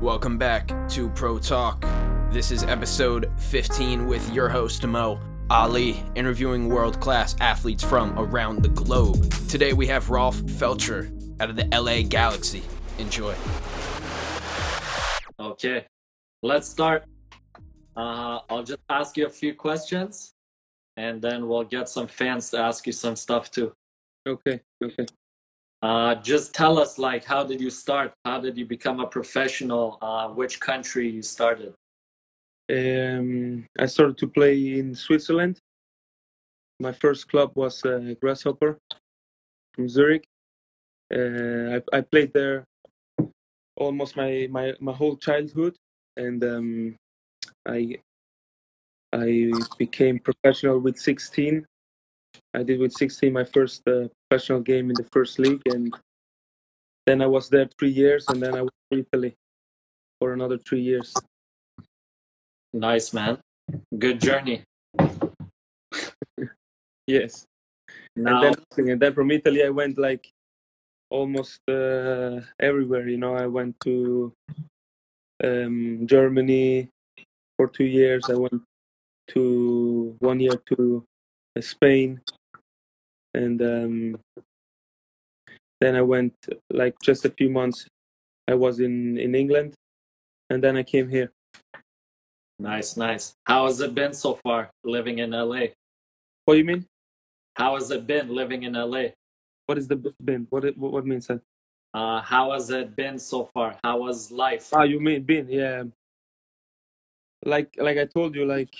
Welcome back to Pro Talk. This is episode 15 with your host Mo Ali, interviewing world class athletes from around the globe. Today we have Rolf Feltscher out of the LA Galaxy. Enjoy. Okay, let's start. Uh, I'll just ask you a few questions and then we'll get some fans to ask you some stuff too. Okay, okay. Uh, just tell us, like, how did you start? How did you become a professional? Uh, which country you started? Um, I started to play in Switzerland. My first club was uh, Grasshopper from Zurich. Uh, I, I played there almost my, my, my whole childhood, and um, I I became professional with 16. I did with 16 my first uh, professional game in the first league, and then I was there three years, and then I went to Italy for another three years. Nice, man. Good journey. yes. Now, And then, and then from Italy, I went like almost uh, everywhere. You know, I went to um, Germany for two years. I went to one year to Spain, and um, then I went like just a few months. I was in in England, and then I came here. nice, nice. How has it been so far living in LA? What do you mean? How has it been living in LA? What is the been? What it, what what means that? Uh, how has it been so far? How was life? Ah, you mean been? Yeah. Like like I told you, like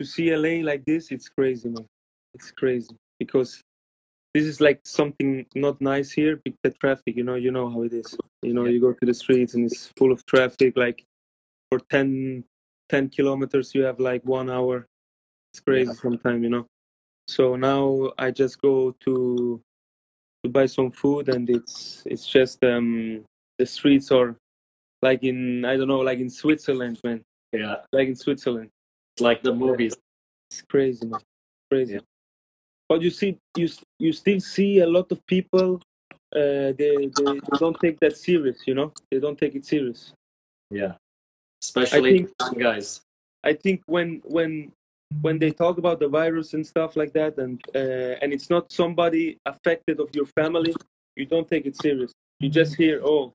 to see LA like this, it's crazy, man. It's crazy because this is like something not nice here. The traffic, you know, you know how it is. You know, Yeah. you go to the streets and it's full of traffic. Like for 10, 10 kilometers, you have like one hour. It's crazy Yeah. sometimes, you know. So now I just go to to buy some food, and it's it's just um the streets are like in I don't know, like in Switzerland, man. Yeah, Like in Switzerland. like the movies. It's crazy, man. Crazy. Yeah. But you see, you you still see a lot of people. Uh, they, they they don't take that serious. You know, they don't take it serious. Yeah, especially think- guys. I think when when when they talk about the virus and stuff like that, and uh, and it's not somebody affected of your family, you don't take it serious. You just hear, oh,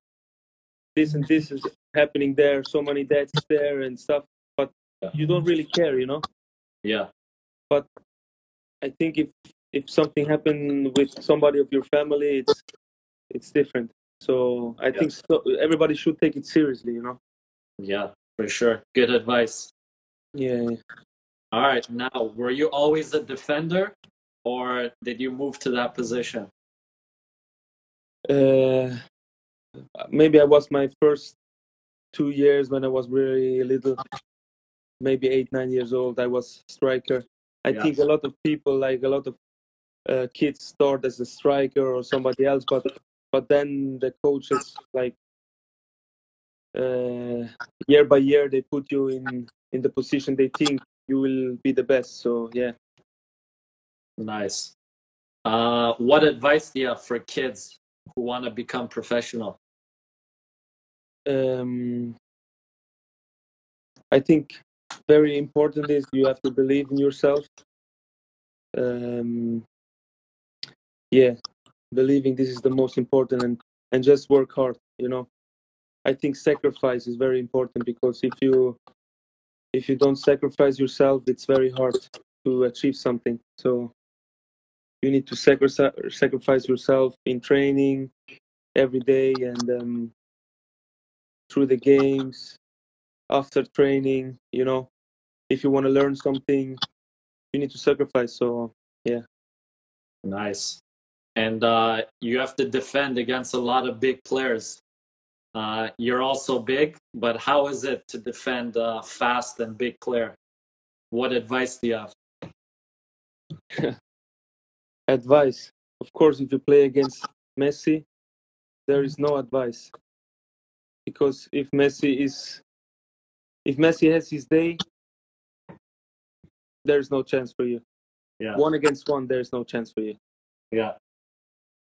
this and this is happening there, so many deaths there and stuff, but Yeah. you don't really care, you know. Yeah, I think if if something happened with somebody of your family, it's it's different. So I Yeah. think so, everybody should take it seriously, you know. yeah, for sure. Good advice. Yeah. All right, now, were you always a defender or did you move to that position? Uh, maybe I was my first two years when I was really little, maybe eight nine years old. I was striker. I Yeah. think a lot of people, like a lot of uh, kids, start as a striker or somebody else, but but then the coaches like uh, year by year they put you in in the position they think you will be the best. So yeah. Nice. Uh, what advice do you have for kids who want to become professional? um, I think very important is you have to believe in yourself. Um, yeah, believing this is the most important and, and just work hard, you know. I think sacrifice is very important because if you if you don't sacrifice yourself, it's very hard to achieve something. So you need to sacrifice yourself in training every day and um, through the games, after training, you know, if you want to learn something, you need to sacrifice. So yeah. Nice. And uh, you have to defend against a lot of big players. Uh, you're also big, but how is it to defend a fast and big player? What advice do you have? advice, of course, if you play against Messi, there is no advice because if Messi is, if Messi has his day, there's no chance for you. Yeah. One against one, there's no chance for you. Yeah.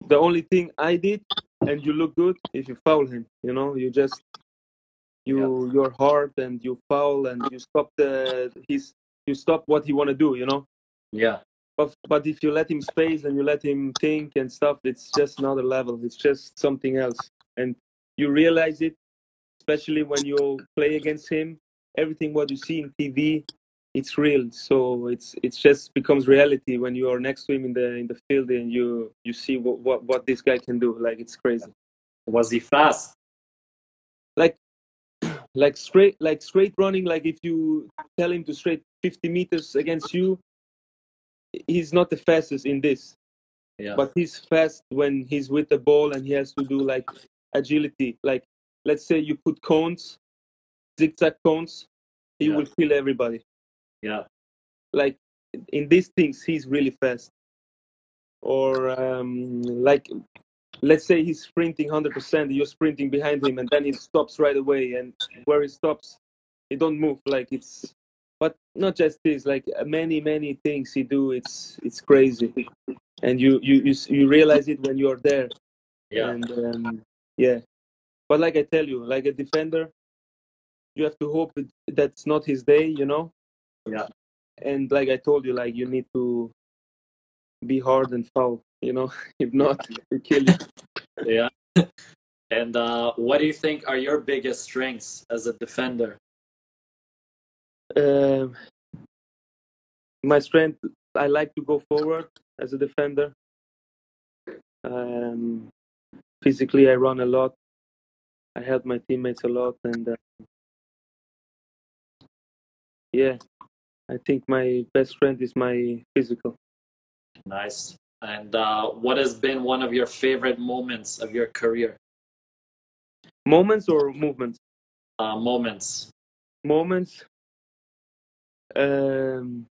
The only thing I did, and you look good if you foul him. You know, you just you you're hard and you foul and you stop the he's you stop what he want to do you know Yeah. but but if you let him space and you let him think and stuff it's just another level it's just something else and you realize it especially when you play against him everything what you see in tv it's real. So it's it's just becomes reality when you are next to him in the in the field and you you see what what, what this guy can do. Like it's crazy. Was he fast? like like straight like straight running like if you tell him to straight 50 meters against you he's not the fastest in this. Yeah. but he's fast when he's with the ball and he has to do like agility. Like let's say you put cones zigzag cones he Yeah. will kill everybody yeah. like in these things he's really fast or um, like let's say he's sprinting 100% you're sprinting behind him and then he stops right away and where he stops he don't move like it's but not just this like many many things he do it's it's crazy and you you you, you realize it when you're there Yeah. and um, yeah but like i tell you like a defender you have to hope that's not his day you know Yeah. and like i told you like you need to be hard and foul you know if not they kill you Yeah. And uh, what do you think are your biggest strengths as a defender? um, my strength i like to go forward as a defender um, physically i run a lot i help my teammates a lot and uh, yeah i think my best friend is my physical Nice. And uh, what has been one of your favorite moments of your career? moments or movements Uh, moments. moments um,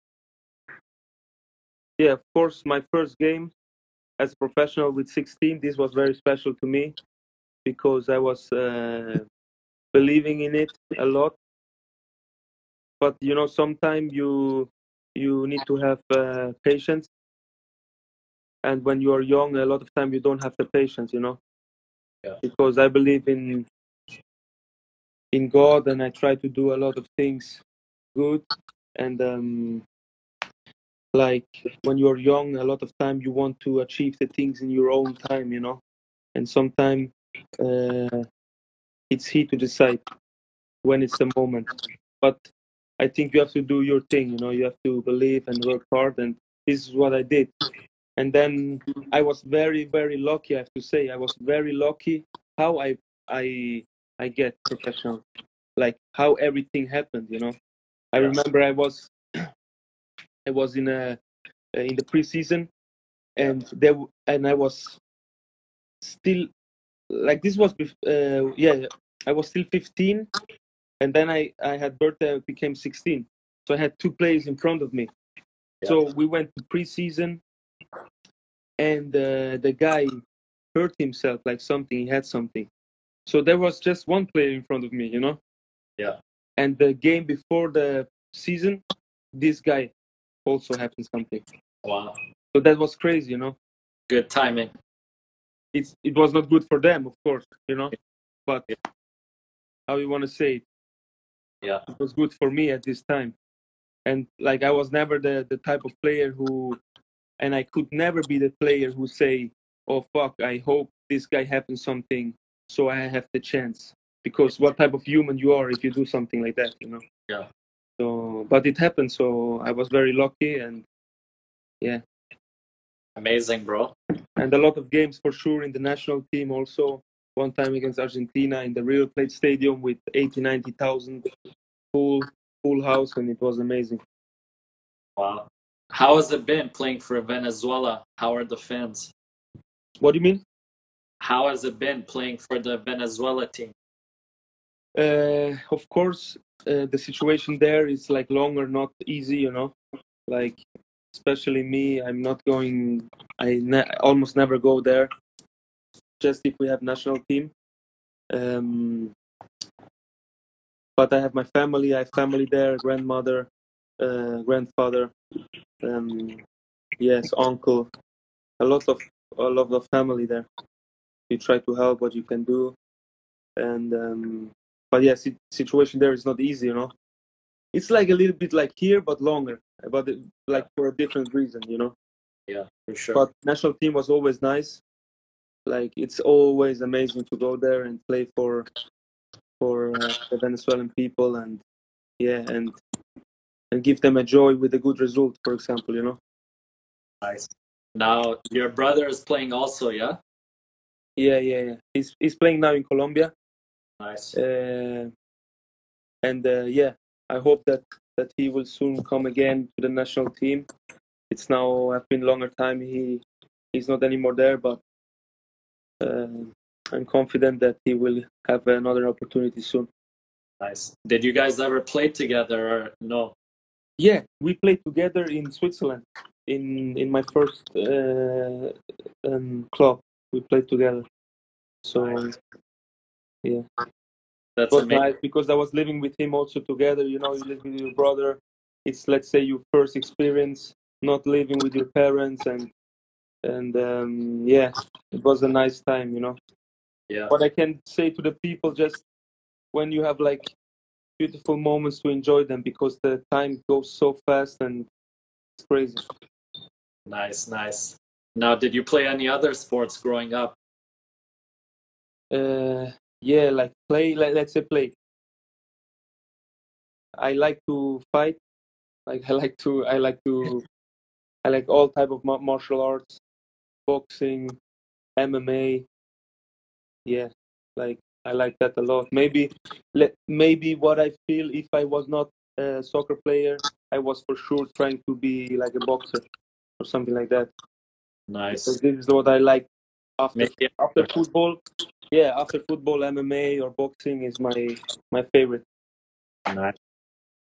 yeah of course my first game as a professional with 16 this was very special to me because i was uh, believing in it a lot but you know sometimes you you need to have uh, patience. And when you are young a lot of time you don't have the patience you know? Yeah. because i believe in in god and i try to do a lot of things good. And um like when you're young a lot of time you want to achieve the things in your own time you know? And sometimes uh, it's he to decide when it's the moment. But i think you have to do your thing you know you have to believe and work hard and this is what i did. And then i was very very lucky i have to say. I was very lucky how i i i get professional like how everything happened you know. I remember i was i was in a uh, in the preseason and there and i was still like this was bef- uh, yeah i was still 15 and then i i had birthday I became 16 so i had two players in front of me so we went to preseason and uh, the guy hurt himself like something he had something so there was just one player in front of me you know Yeah. and the game before the season this guy also happened something Wow. so that was crazy you know Good timing. it's it was not good for them, of course, you know. But how you want to say it? Yeah. It was good for me at this time, and like I was never the the type of player who, and I could never be the player who say, "Oh fuck, I hope this guy happens something, so I have the chance." Because what type of human you are if you do something like that, you know? Yeah. So, but it happened, so I was very lucky, and yeah. Amazing, bro. and a lot of games for sure in the national team also one time against argentina in the River Plate stadium with 80 90000 full full house and it was amazing Wow. How has it been playing for Venezuela? How are the fans? what do you mean How has it been playing for the Venezuela team? uh, of course uh, the situation there is like longer not easy you know like especially me i'm not going i ne- almost never go there just if we have national team um, but i have my family i have family there grandmother uh, grandfather um, yes uncle a lot of a lot of family there you try to help what you can do and um, but yes, yeah, situation there is not easy, you know. It's like a little bit like here, but longer, but like for a different reason, you know. Yeah, for sure. But national team was always nice. Like it's always amazing to go there and play for for uh, the Venezuelan people and yeah and and give them a joy with a good result, for example, you know. Nice. Now your brother is playing also, yeah. Yeah, yeah, yeah. He's he's playing now in Colombia. Nice. Uh, and uh, yeah, I hope that that he will soon come again to the national team. It's now I've been longer time he he's not anymore there, but uh, I'm confident that he will have another opportunity soon. Nice. Did you guys ever play together or no? Yeah, we played together in Switzerland in in my first uh, um, club we played together. So nice. yeah, that's was nice because I was living with him also together. You know, you live with your brother. It's let's say your first experience not living with your parents and and um, yeah, it was a nice time. You know. Yeah. What I can say to the people just when you have like beautiful moments to enjoy them because the time goes so fast and it's crazy. Nice, nice. Now, did you play any other sports growing up? Uh, yeah, like play, like let's say play. I like to fight. Like I like to, I like to, I like all type of martial arts, boxing, MMA. Yeah, like I like that a lot. Maybe, maybe what I feel if I was not a soccer player, I was for sure trying to be like a boxer or something like that. Nice. Because this is what I like after after football. Yeah, after football, MMA or boxing is my my favorite. Nice.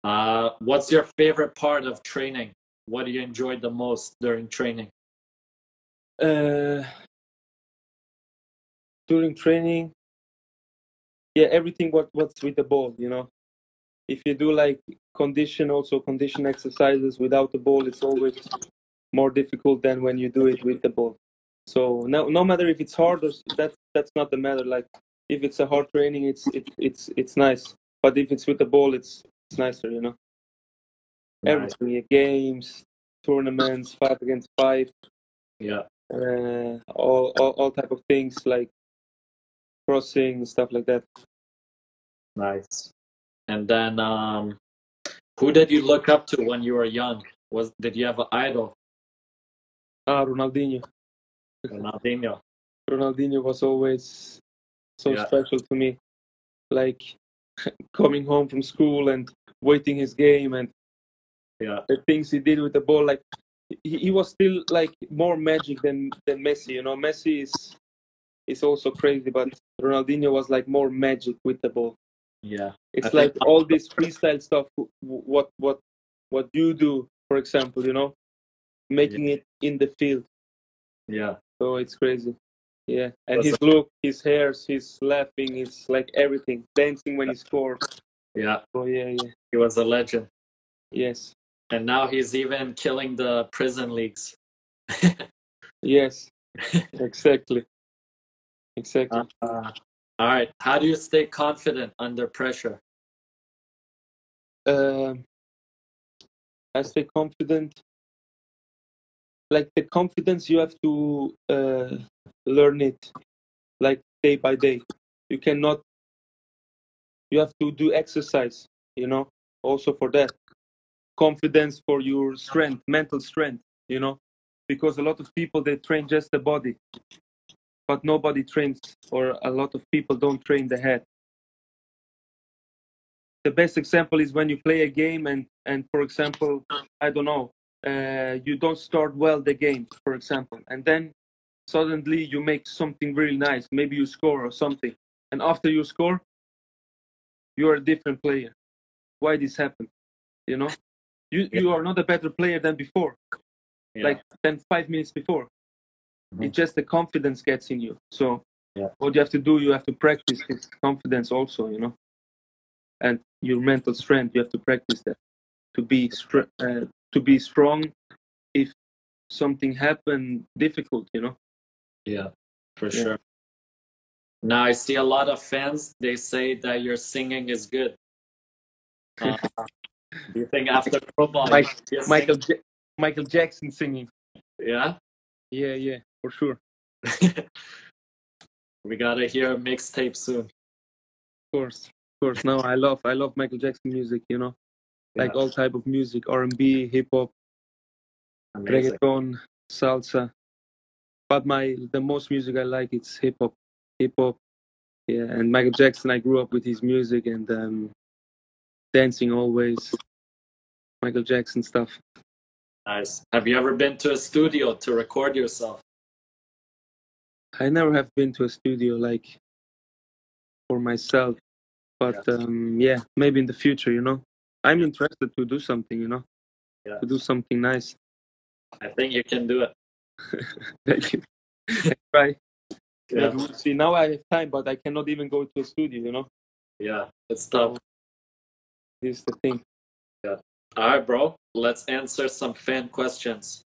Uh, what's your favorite part of training? What do you enjoy the most during training? Uh, during training, yeah, everything what what's with the ball, you know. If you do like condition, also condition exercises without the ball, it's always more difficult than when you do it with the ball. So no, no matter if it's hard or that's that's not the matter. Like if it's a hard training, it's it's it's it's nice. But if it's with the ball, it's it's nicer, you know. Nice. Everything, games, tournaments, five against five. Yeah. Uh, all, all all type of things like crossing stuff like that. Nice. And then, um, who did you look up to when you were young? Was did you have an idol? Ah, Ronaldinho. Ronaldinho. Ronaldinho was always so Yeah. special to me. Like coming home from school and waiting his game and Yeah. the things he did with the ball. Like he, he was still like more magic than than Messi. You know, Messi is is also crazy, but Ronaldinho was like more magic with the ball. Yeah. It's I think- like all this freestyle stuff. What what what you do, for example, you know, making it in the field. Yeah. So it's crazy. Yeah, and That's his look, his hairs, his laughing, his like everything, dancing when he scores. Yeah. Oh yeah, yeah, He was a legend. yes, And now he's even killing the prison leagues. yes, exactly, exactly. Uh, all right. How do you stay confident under pressure? Um, I stay confident. Like the confidence, you have to uh, learn it, like day by day. You cannot. You have to do exercise. You know, also for that confidence for your strength, mental strength. You know, because a lot of people they train just the body, but nobody trains, or a lot of people don't train the head. The best example is when you play a game and and for example i don't know uh, you don't start well the game for example and then suddenly you make something really nice maybe you score or something and after you score you're a different player. Why this happened you know you you are not a better player than before Yeah. like than five minutes before Mhm. it's just the confidence gets in you so Yeah. what you have to do you have to practice this confidence also you know and your mental strength you have to practice that to be str- uh, to be strong if something happened difficult you know yeah, for Yeah. sure. Now I see a lot of fans. They say that your singing is good. Uh, do you think after football, Mike- Michael Michael Jackson singing. Yeah, Yeah, yeah, for sure. we gotta hear a mixtape soon. Of course, of course. No, I love I love Michael Jackson music. You know, like Yeah, all type of music, R and B, hip hop, reggaeton, salsa. But my the most music I like it's hip hop, hip hop. Yeah, and Michael Jackson. I grew up with his music and um, dancing always. Michael Jackson stuff. Nice. Have you ever been to a studio to record yourself? I never have been to a studio like for myself, but Yeah. um, yeah, maybe in the future. You know, I'm interested to do something. You know, Yeah. to do something nice. I think you can do it. Thank you. Try. Yeah, we'll see. Now I have time, but I cannot even go to a studio. You know, yeah, it's tough. Is the thing. All right, bro. Let's answer some fan questions.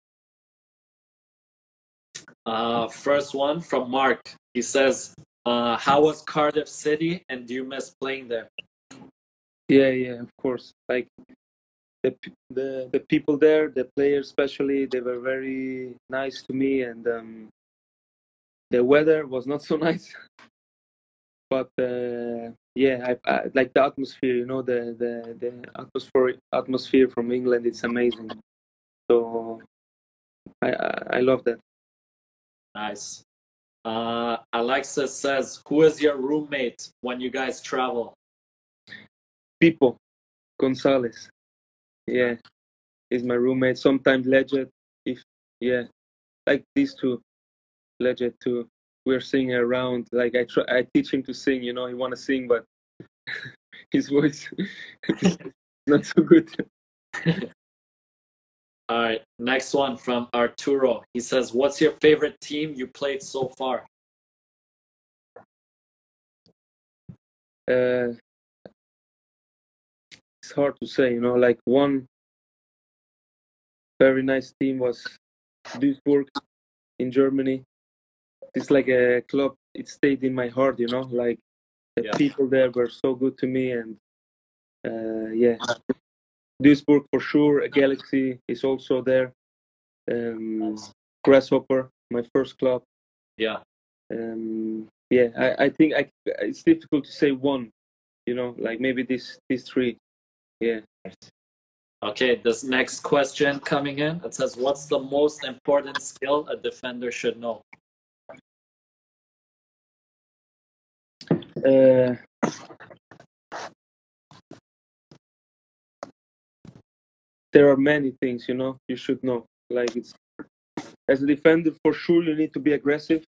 Uh, first one from Mark. He says, uh, "How was Cardiff City, and do you miss playing there?" Yeah, yeah, of course. Like the the the people there, the players especially, they were very nice to me, and um, the weather was not so nice. But uh, yeah, I, I like the atmosphere. You know, the the the atmosphere atmosphere from England. It's amazing. So I I, I love that. Nice. Uh, Alexa says, "Who is your roommate when you guys travel?" Pipo Gonzalez. Yeah, he's my roommate. Sometimes Legend. If yeah, like these two, Legend too. We're singing around. Like I try, I teach him to sing. You know, he want to sing, but his voice is not so good. All right. Next one from Arturo. He says, "What's your favorite team you played so far?" Uh, it's hard to say. You know, like one very nice team was Duisburg in Germany. It's like a club. It stayed in my heart. You know, like the Yeah. people there were so good to me, and uh, yeah, Duisburg for sure. A Galaxy is also there. Um, Grasshopper, my first club. Yeah. Um, yeah, I, I think I, it's difficult to say one. You know, like maybe these these three. Yeah. Okay, this next question coming in. It says, "What's the most important skill a defender should know?" Uh, there are many things, you know, you should know. Like it's as a defender, for sure, you need to be aggressive.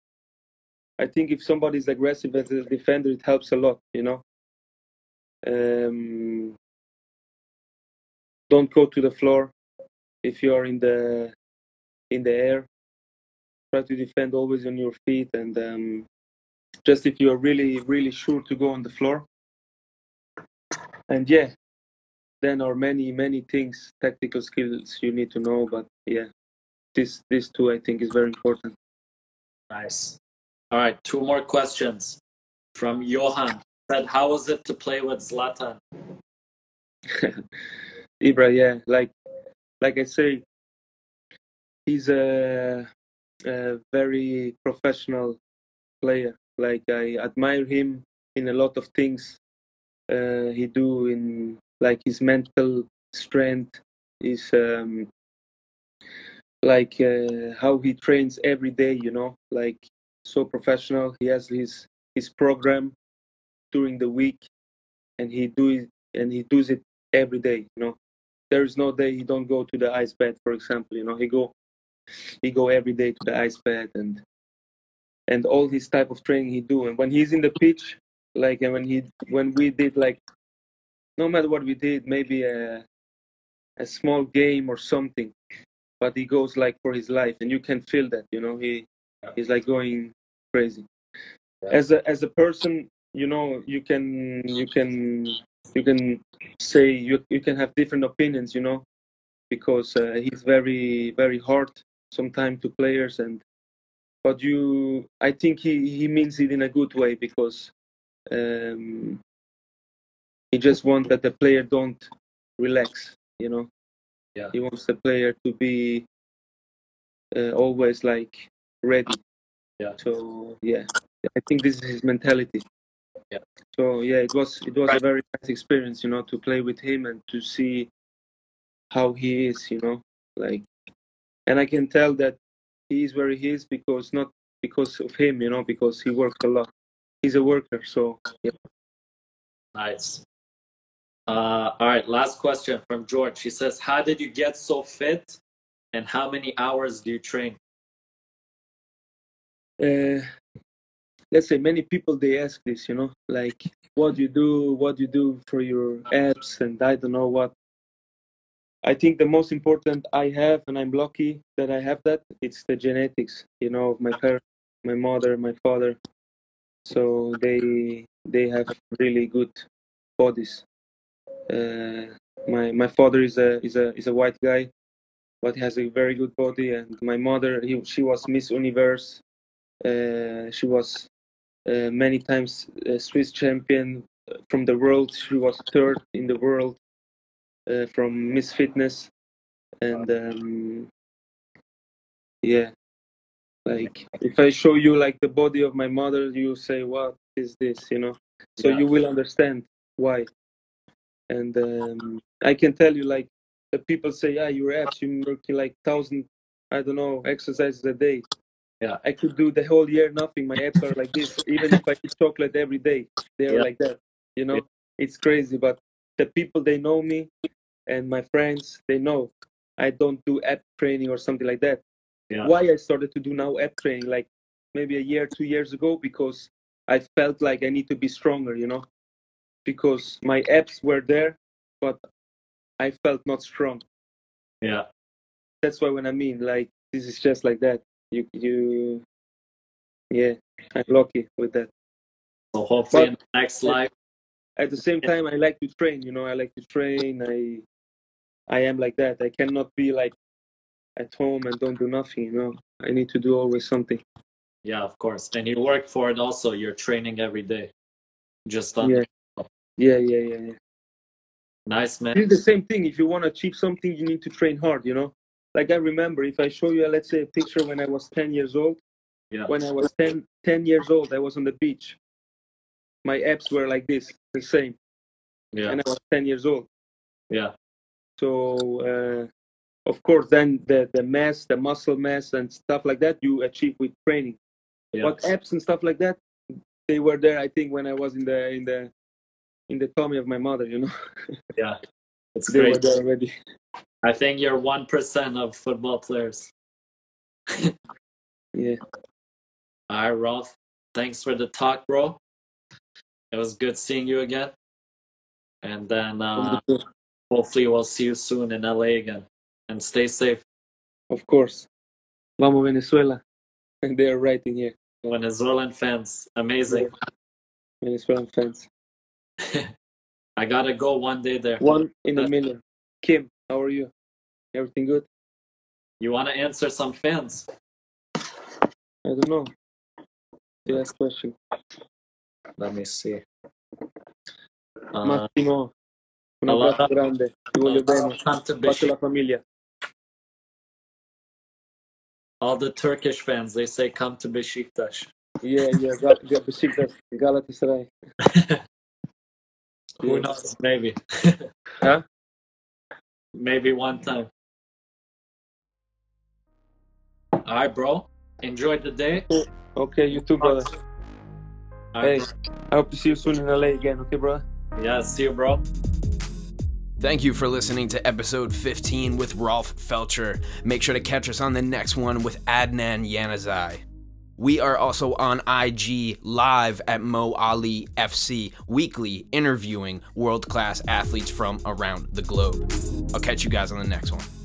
I think if somebody is aggressive as a defender, it helps a lot, you know. Um, don't go to the floor if you are in the in the air. Try to defend always on your feet, and um, just if you are really really sure to go on the floor. And yeah, then are many many things, tactical skills you need to know. But yeah, this this two I think is very important. Nice. All right, two more questions from Johan. Said, "How was it to play with Zlatan?" Ibra, yeah, like like I say, he's a, a very professional player. Like I admire him in a lot of things uh, he do in like his mental strength, his um, like uh, how he trains every day. You know, like so professional. He has his his program during the week, and he do it and he does it every day. You know, there is no day he don't go to the ice bed, for example. You know, he go he go every day to the ice bed and and all his type of training he do. And when he's in the pitch, like and when he when we did like no matter what we did, maybe a a small game or something, but he goes like for his life, and you can feel that. You know, he he's like going crazy. Yeah. As a as a person, you know, you can you can you can say you you can have different opinions, you know, because uh, he's very very hard sometimes to players and but you, I think he he means it in a good way because um, he just wants that the player don't relax. You know, Yeah. he wants the player to be uh, always like ready. Yeah. So yeah, I think this is his mentality. Yeah. So yeah, it was it was a very nice experience, you know, to play with him and to see how he is, you know, like, and I can tell that he is where he is because not because of him, you know, because he works a lot. He's a worker, so yeah. Nice. Uh, all right, last question from George. He says, How did you get so fit and how many hours do you train? uh, let's say many people they ask this you know like what you do what you do for your abs, and i don't know what i think the most important i have and i'm lucky that i have that it's the genetics you know of my parents my mother my father. So they they have really good bodies. Uh, my my father is a is a is a white guy but he has a very good body and my mother he, she was miss universe. Uh, she was uh, many times Swiss champion from the world. She was third in the world uh, from Miss Fitness, and um, yeah, like if I show you like the body of my mother, you say, "What is this?" You know. So Yeah. you will understand why. And um, I can tell you, like the people say, "Yeah, your abs, you're working like thousand, I don't know, exercises a day." Yeah. I could do the whole year nothing. My abs are like this. Even if I eat chocolate every day, they are Yeah. like that. You know, Yeah. it's crazy. But the people they know me, and my friends they know I don't do ab training or something like that. Yeah. Why I started to do now ab training, like maybe a year, two years ago, because I felt like I need to be stronger. You know, because my abs were there, but I felt not strong. Yeah. That's why when I mean like this is just like that. You you yeah, I'm lucky with that. So hopefully But- in the next life, At the same time I like to train, you know, I like to train. I I am like that. I cannot be like at home and don't do nothing, you know. I need to do always something. yeah, of course. And you work for it also. You're training every day. Just on Yeah. Yeah, yeah, yeah, yeah. nice man. It's the same thing. If you want to achieve something, you need to train hard, you know. Like I remember, if I show you, let's say, a picture when I was 10 years old. Yeah. When I was 10, 10 years old, I was on the beach. My abs were like this, the same, Yeah. and I was 10 years old. Yeah. So, uh, of course, then the the mass, the muscle mass, and stuff like that, you achieve with training. Yeah. But abs and stuff like that, they were there. I think when I was in the in the in the tummy of my mother, you know, Yeah. It's they great. there already. I think you're one percent of football players. Yeah. All right, Rolf. Thanks for the talk, bro. It was good seeing you again. And then uh, hopefully we'll see you soon in LA again. And stay safe. Of course. Vamos Venezuela. And they are writing here. Venezuelan fans, amazing. Venezuelan fans. I gotta go one day there. One in a million. Kim, how are you? Everything good? You wanna answer some fans? I don't know. The last question. Let me see. Uh, Massimo. Un a lot grande. Ti voglio bene. Bacio la famiglia. all the Turkish fans, they say come to Besiktas. Yeah, yeah. Gal- Gal- Besiktas. Galatasaray. Who Yeah. knows? Maybe. Huh? Maybe one time. All right, bro. Enjoy the day. Okay, you too, brother. All Hey, right, I hope to see you soon in LA again. Okay, brother? bro. Yeah, see you, bro. Thank you for listening to episode 15 with Rolf Feltscher. Make sure to catch us on the next one with Adnan Januzaj. We are also on IG live at Mo Ali FC weekly, interviewing world class athletes from around the globe. I'll catch you guys on the next one.